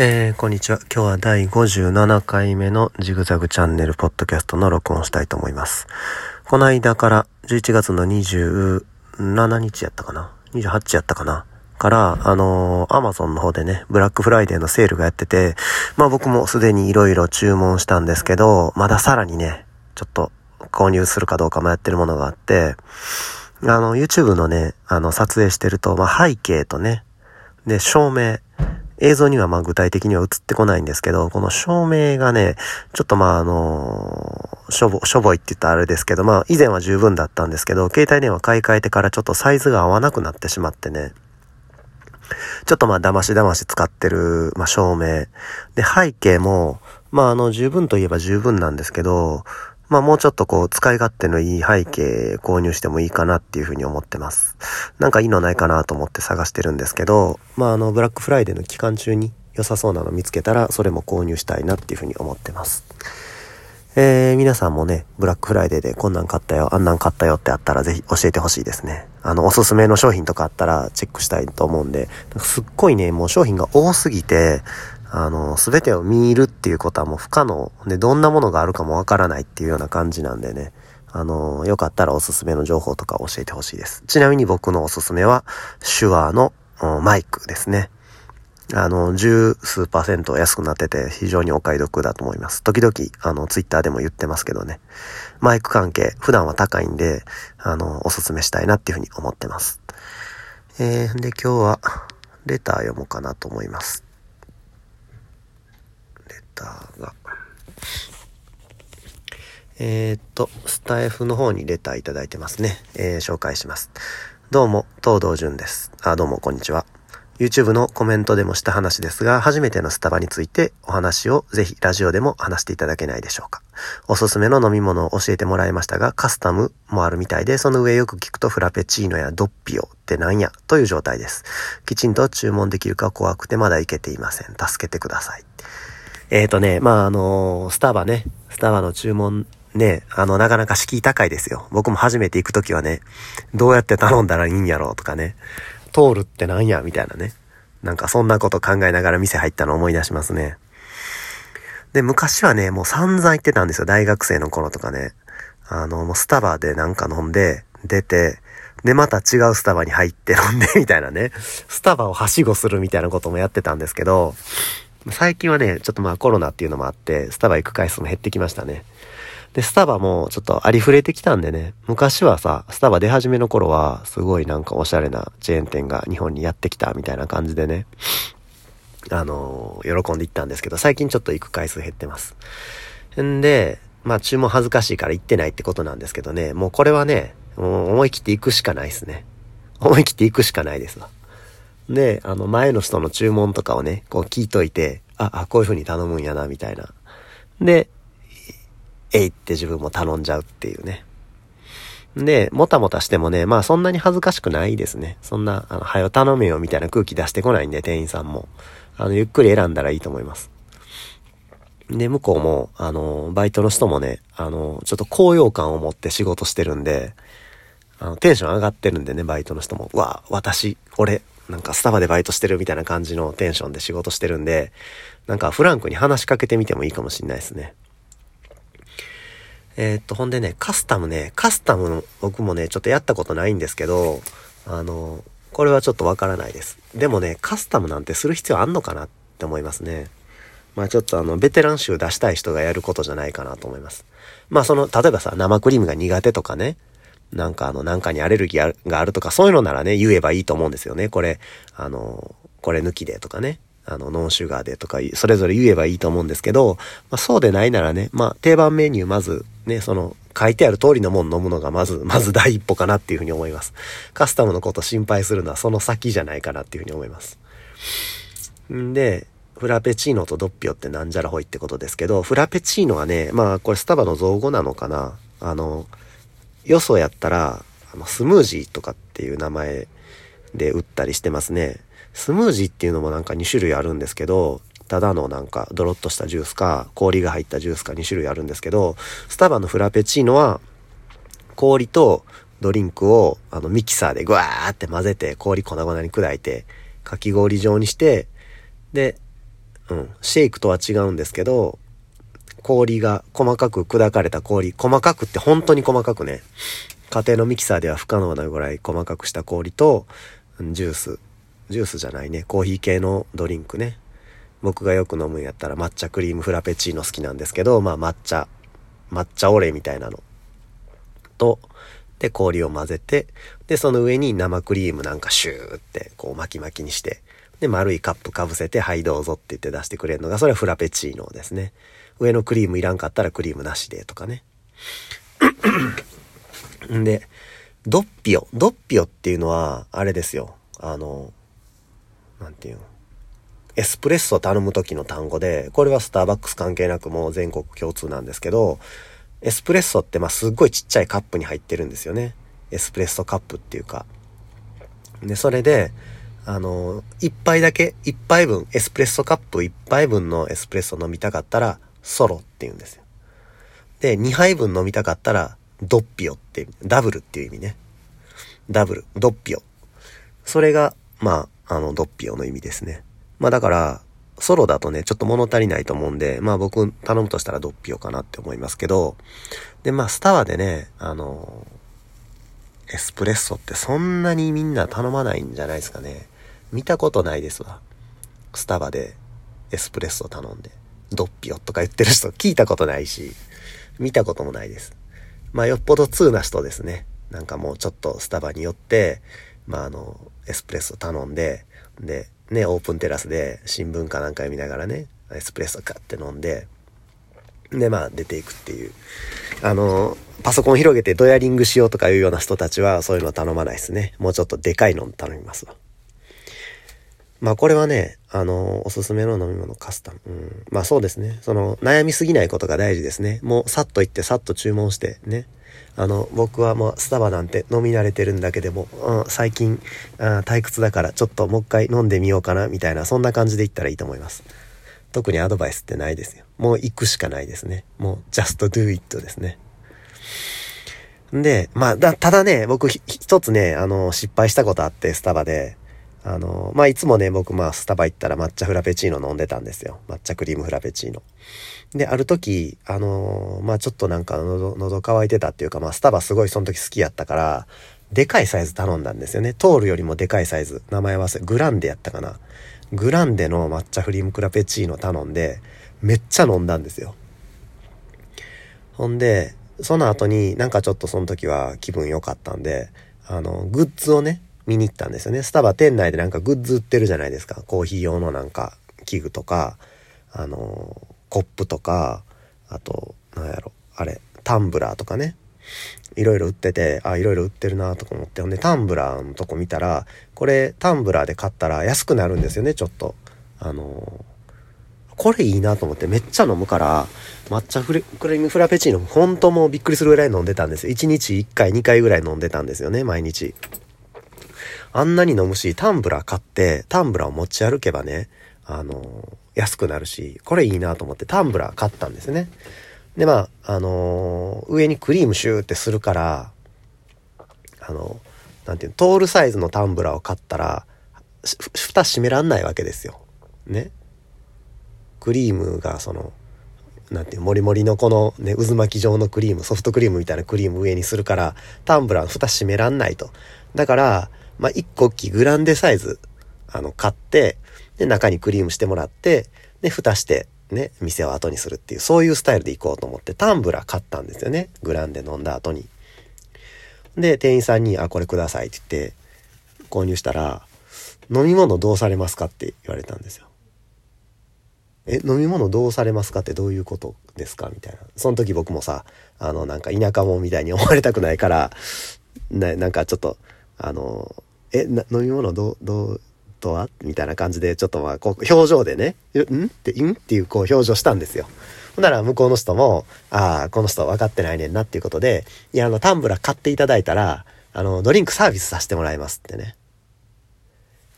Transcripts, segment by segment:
えー、こんにちは。今日は第57回目のジグザグチャンネルポッドキャストの録音したいと思います。この間から11月の27日やったかな ?28 やったかな？から、あのー、アマゾンの方でね、ブラックフライデーのセールがやってて、まあ僕もすでに色々注文したんですけど、まださらにね、ちょっと購入するかどうか迷ってるものがあって、あの、YouTube のね、あの、撮影してると、まあ背景とね、で、照明、映像にはまあ具体的には映ってこないんですけど、この照明がね、ちょっとまああの、しょぼ、しょぼいって言ったらあれですけど、まあ以前は十分だったんですけど、携帯電話買い替えてからちょっとサイズが合わなくなってしまってね、ちょっとまあ騙し騙し使ってる、まあ照明。で、背景も、まああの十分といえば十分なんですけど、まあもうちょっとこう使い勝手のいい背景購入してもいいかなっていうふうに思ってます。なんかいいのないかなと思って探してるんですけど、まああのブラックフライデーの期間中に良さそうなの見つけたらそれも購入したいなっていうふうに思ってます。えー、皆さんもね、ブラックフライデーでこんなん買ったよ、あんなん買ったよってあったらぜひ教えてほしいですね。あの、おすすめの商品とかあったらチェックしたいと思うんで、すっごいね、もう商品が多すぎて、あの、すべてを見るっていうことはもう不可能。で、どんなものがあるかもわからないっていうような感じなんでね。あの、よかったらおすすめの情報とか教えてほしいです。ちなみに僕のおすすめは、手話のマイクですね。あの、十数パーセント安くなってて非常にお買い得だと思います。時々、あの、ツイッターでも言ってますけどね。マイク関係、普段は高いんで、あの、おすすめしたいなっていうふうに思ってます。えー、で、今日は、レター読もうかなと思います。ターが。えー、っと、スタイフの方にレターいただいてますね。えー、紹介します。どうも、東道淳です。あ、どうも、こんにちは。YouTube のコメントでもした話ですが、初めてのスタバについてお話をぜひラジオでも話していただけないでしょうか。おすすめの飲み物を教えてもらいましたが、カスタムもあるみたいで、その上よく聞くとフラペチーノやドッピオってなんやという状態です。きちんと注文できるか怖くてまだいけていません。助けてください。えっ、ー、とね、まあ、あのー、スタバね、スタバの注文ね、あの、なかなか敷居高いですよ。僕も初めて行くときはね、どうやって頼んだらいいんやろうとかね、通るってなんやみたいなね。なんかそんなこと考えながら店入ったの思い出しますね。で、昔はね、もう散々行ってたんですよ。大学生の頃とかね。あの、もうスタバでなんか飲んで、出て、で、また違うスタバに入って飲んでみたいなね。スタバをはしごするみたいなこともやってたんですけど、最近はね、ちょっとまあコロナっていうのもあって、スタバ行く回数も減ってきましたね。で、スタバもちょっとありふれてきたんでね、昔はさ、スタバ出始めの頃は、すごいなんかおしゃれなチェーン店が日本にやってきたみたいな感じでね、あのー、喜んで行ったんですけど、最近ちょっと行く回数減ってます。んで、まあ注文恥ずかしいから行ってないってことなんですけどね、もうこれはね、もう思い切って行くしかないですね。思い切って行くしかないですわ。で、あの、前の人の注文とかをね、こう聞いといて、あ、あ、こういう風に頼むんやな、みたいな。で、えいって自分も頼んじゃうっていうね。で、もたもたしてもね、まあそんなに恥ずかしくないですね。そんな、あの、はよ頼めよみたいな空気出してこないんで、店員さんも。あの、ゆっくり選んだらいいと思います。で、向こうも、あの、バイトの人もね、あの、ちょっと高揚感を持って仕事してるんで、あの、テンション上がってるんでね、バイトの人も。うわ、私、俺、なんかスタバでバイトしてるみたいな感じのテンションで仕事してるんで、なんかフランクに話しかけてみてもいいかもしんないですね。えー、っと、ほんでね、カスタムね、カスタムの僕もね、ちょっとやったことないんですけど、あの、これはちょっとわからないです。でもね、カスタムなんてする必要あんのかなって思いますね。まあちょっとあの、ベテラン集出したい人がやることじゃないかなと思います。まあその、例えばさ、生クリームが苦手とかね、なんかあの、なんかにアレルギーがあるとか、そういうのならね、言えばいいと思うんですよね。これ、あの、これ抜きでとかね。あの、ノンシュガーでとか、それぞれ言えばいいと思うんですけど、まあ、そうでないならね、まあ、定番メニューまず、ね、その、書いてある通りのもの飲むのがまず、まず第一歩かなっていうふうに思います。カスタムのこと心配するのはその先じゃないかなっていうふうに思います。んで、フラペチーノとドッピオってなんじゃらほいってことですけど、フラペチーノはね、まあこれスタバの造語なのかなあの、よそやったら、あの、スムージーとかっていう名前で売ったりしてますね。スムージーっていうのもなんか2種類あるんですけど、ただのなんかドロッとしたジュースか、氷が入ったジュースか2種類あるんですけど、スタバのフラペチーノは、氷とドリンクをあのミキサーでグワーって混ぜて氷粉々に砕いて、かき氷状にして、で、うん、シェイクとは違うんですけど、氷が細かく砕かれた氷、細かくって本当に細かくね、家庭のミキサーでは不可能なぐらい細かくした氷と、ジュース、ジュースじゃないね、コーヒー系のドリンクね。僕がよく飲むんやったら抹茶クリームフラペチーノ好きなんですけど、まあ抹茶、抹茶オレみたいなの。と、で、氷を混ぜて、で、その上に生クリームなんかシューってこう巻き巻きにして、で、丸いカップかぶせて、はいどうぞって言って出してくれるのが、それはフラペチーノですね。上のクリームいらんかったらクリームなしでとかね。ん で、ドッピオ。ドッピオっていうのは、あれですよ。あの、なんていうの。エスプレッソ頼む時の単語で、これはスターバックス関係なくもう全国共通なんですけど、エスプレッソってまあすっごいちっちゃいカップに入ってるんですよね。エスプレッソカップっていうか。で、それで、あの、一杯だけ、一杯分、エスプレッソカップ一杯分のエスプレッソ飲みたかったら、ソロって言うんですよ。で、二杯分飲みたかったら、ドッピオってダブルっていう意味ね。ダブル、ドッピオ。それが、まあ、あの、ドッピオの意味ですね。まあだから、ソロだとね、ちょっと物足りないと思うんで、まあ僕頼むとしたらドッピオかなって思いますけど、で、まあスタバでね、あの、エスプレッソってそんなにみんな頼まないんじゃないですかね。見たことないですわ。スタバでエスプレッソ頼んで、ドッピオとか言ってる人聞いたことないし、見たこともないです。まあよっぽど通な人ですね。なんかもうちょっとスタバに寄って、まああの、エスプレッソ頼んで、で、ね、オープンテラスで新聞かなんか読みながらね、エスプレッソ買って飲んで、で、まあ出ていくっていう。あの、パソコン広げてドヤリングしようとかいうような人たちはそういうの頼まないですね。もうちょっとでかいの頼みますわ。まあこれはね、あの、おすすめの飲み物カスタム。うん、まあそうですね。その、悩みすぎないことが大事ですね。もうさっと行ってさっと注文してね。あの、僕はもうスタバなんて飲み慣れてるんだけでも、うん、最近あ、退屈だからちょっともう一回飲んでみようかな、みたいな、そんな感じで言ったらいいと思います。特にアドバイスってないですよ。もう行くしかないですね。もう、just do it ですね。んで、まあ、だ、ただね、僕一つね、あの、失敗したことあって、スタバで。あの、まあ、いつもね、僕、まあ、スタバ行ったら抹茶フラペチーノ飲んでたんですよ。抹茶クリームフラペチーノ。で、ある時、あの、まあちょっとなんか喉、喉乾いてたっていうか、まあスタバすごいその時好きやったから、でかいサイズ頼んだんですよね。通るよりもでかいサイズ。名前忘れ、グランデやったかな。グランデの抹茶フリームクラペチーノ頼んで、めっちゃ飲んだんですよ。ほんで、その後になんかちょっとその時は気分良かったんで、あの、グッズをね、見に行ったんですよね。スタバ店内でなんかグッズ売ってるじゃないですか。コーヒー用のなんか器具とか、あのコップとか、あと、なんやろ、あれ、タンブラーとかね。いろいろ売ってて、あ、いろいろ売ってるなとか思って、ほんで、タンブラーのとこ見たら、これ、タンブラーで買ったら安くなるんですよね、ちょっと。あのこれいいなと思ってめっちゃ飲むから、抹茶フレクリームフラペチーノ、ほんともうびっくりするぐらい飲んでたんですよ。1日1回、2回ぐらい飲んでたんですよね、毎日。あんなに飲むし、タンブラー買って、タンブラーを持ち歩けばね、あの安くなるし、これいいなと思ってタンブラー買ったんですね。で、まあ、あのー、上にクリームシューってするから、あの、なんていうの、トールサイズのタンブラーを買ったら、蓋閉めらんないわけですよ。ね。クリームがその、なんていう、もりもりのこのね、渦巻き状のクリーム、ソフトクリームみたいなクリーム上にするから、タンブラーの蓋閉めらんないと。だから、まあ、一個大きいグランデサイズ、あの、買って、で、中にクリームしてもらって、で、蓋して、ね、店を後にするっていう、そういうスタイルで行こうと思って、タンブラー買ったんですよね。グランで飲んだ後に。で、店員さんに、あ、これくださいって言って、購入したら、飲み物どうされますかって言われたんですよ。え、飲み物どうされますかってどういうことですかみたいな。その時僕もさ、あの、なんか田舎者みたいに思われたくないから、ななんかちょっと、あの、え、な飲み物どう、どう、とは？みたいな感じで、ちょっとまあ、こう、表情でね、ん？って、ん？っていう、こう、表情したんですよ。ほんなら、向こうの人も、ああ、この人分かってないねんなっていうことで、いや、あの、タンブラー買っていただいたら、あの、ドリンクサービスさせてもらいますってね。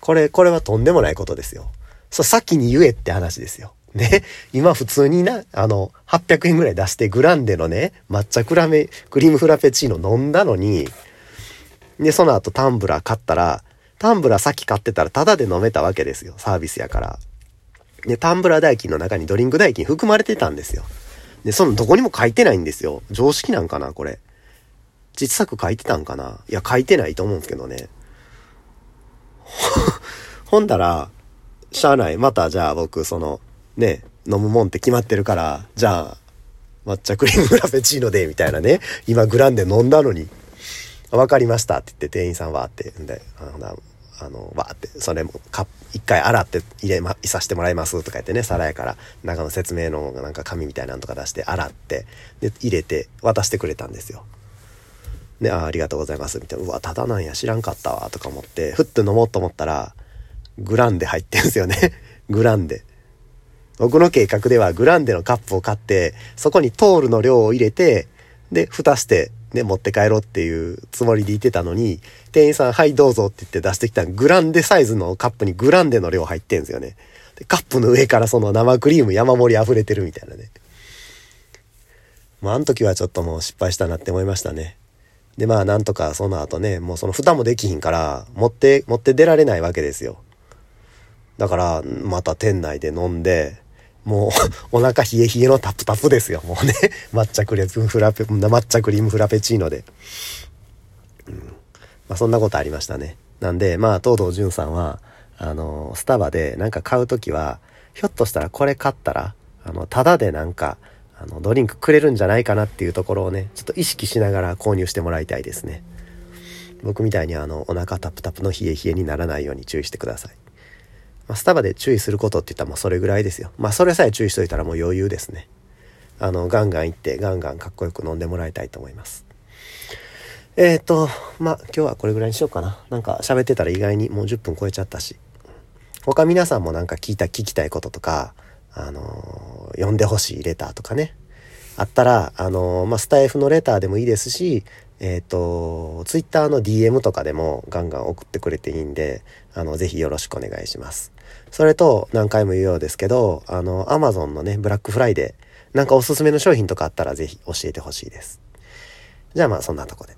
これ、これはとんでもないことですよ。そう、先に言えって話ですよ。ね？今普通にな、あの、800円ぐらい出してグランデのね、抹茶クラメ、クリームフラペチーノ飲んだのに、で、その後タンブラー買ったら、タンブラーさっき買ってたらタダで飲めたわけですよ。サービスやから。で、タンブラー代金の中にドリンク代金含まれてたんですよ。で、そのどこにも書いてないんですよ。常識なんかな、これ。小さく書いてたんかないや、書いてないと思うんですけどね。ほんだら、しゃあない。またじゃあ僕、その、ね、飲むもんって決まってるから、じゃあ、抹茶クリームラペチーノで、みたいなね。今グランデ飲んだのに、わかりましたって言って店員さんはって言う、んで、あの、わーって、それも、か、一回洗って入れま、いさせてもらいますとか言ってね、皿やから、中の説明のなんか紙みたいなんとか出して、洗って、で、入れて、渡してくれたんですよ。で、ああ、りがとうございます、みたいな。うわ、ただなんや、知らんかったわ、とか思って、ふって飲もうと思ったら、グランデ入ってんすよね。グランデ。僕の計画ではグランデのカップを買って、そこにトールの量を入れて、で、蓋して、ね、持って帰ろうっていうつもりでいてたのに、店員さん、はいどうぞって言って出してきたグランデサイズのカップにグランデの量入ってんすよね。で、カップの上からその生クリーム山盛り溢れてるみたいなね。まあ、あの時はちょっともう失敗したなって思いましたね。で、まあ、なんとかその後ね、もうその蓋もできひんから、持って、持って出られないわけですよ。だから、また店内で飲んで、もう、お腹冷え冷えのタップタップですよ。もうね。抹茶クリームフラペ、抹茶クリームフラペチーノで。うん。まあ、そんなことありましたね。なんで、まあ、東堂淳さんは、あの、スタバでなんか買うときは、ひょっとしたらこれ買ったら、あの、ただでなんか、あの、ドリンクくれるんじゃないかなっていうところをね、ちょっと意識しながら購入してもらいたいですね。僕みたいにあの、お腹タップタップの冷え冷えにならないように注意してください。まあ、スタバで注意することって言ったらもうそれぐらいですよ。まあそれさえ注意しといたらもう余裕ですね。あの、ガンガン行ってガンガンかっこよく飲んでもらいたいと思います。えっ、ー、と、まあ今日はこれぐらいにしようかな。なんか喋ってたら意外にもう10分超えちゃったし。他皆さんもなんか聞いた、聞きたいこととか、あのー、読んでほしいレターとかね。あったら、あのー、まあ、スタイフのレターでもいいですし、えっ、ー、と、ツイッターの DM とかでもガンガン送ってくれていいんで、あの、ぜひよろしくお願いします。それと、何回も言うようですけど、あの、アマゾンのね、ブラックフライデー、なんかおすすめの商品とかあったらぜひ教えてほしいです。じゃあまあそんなとこで。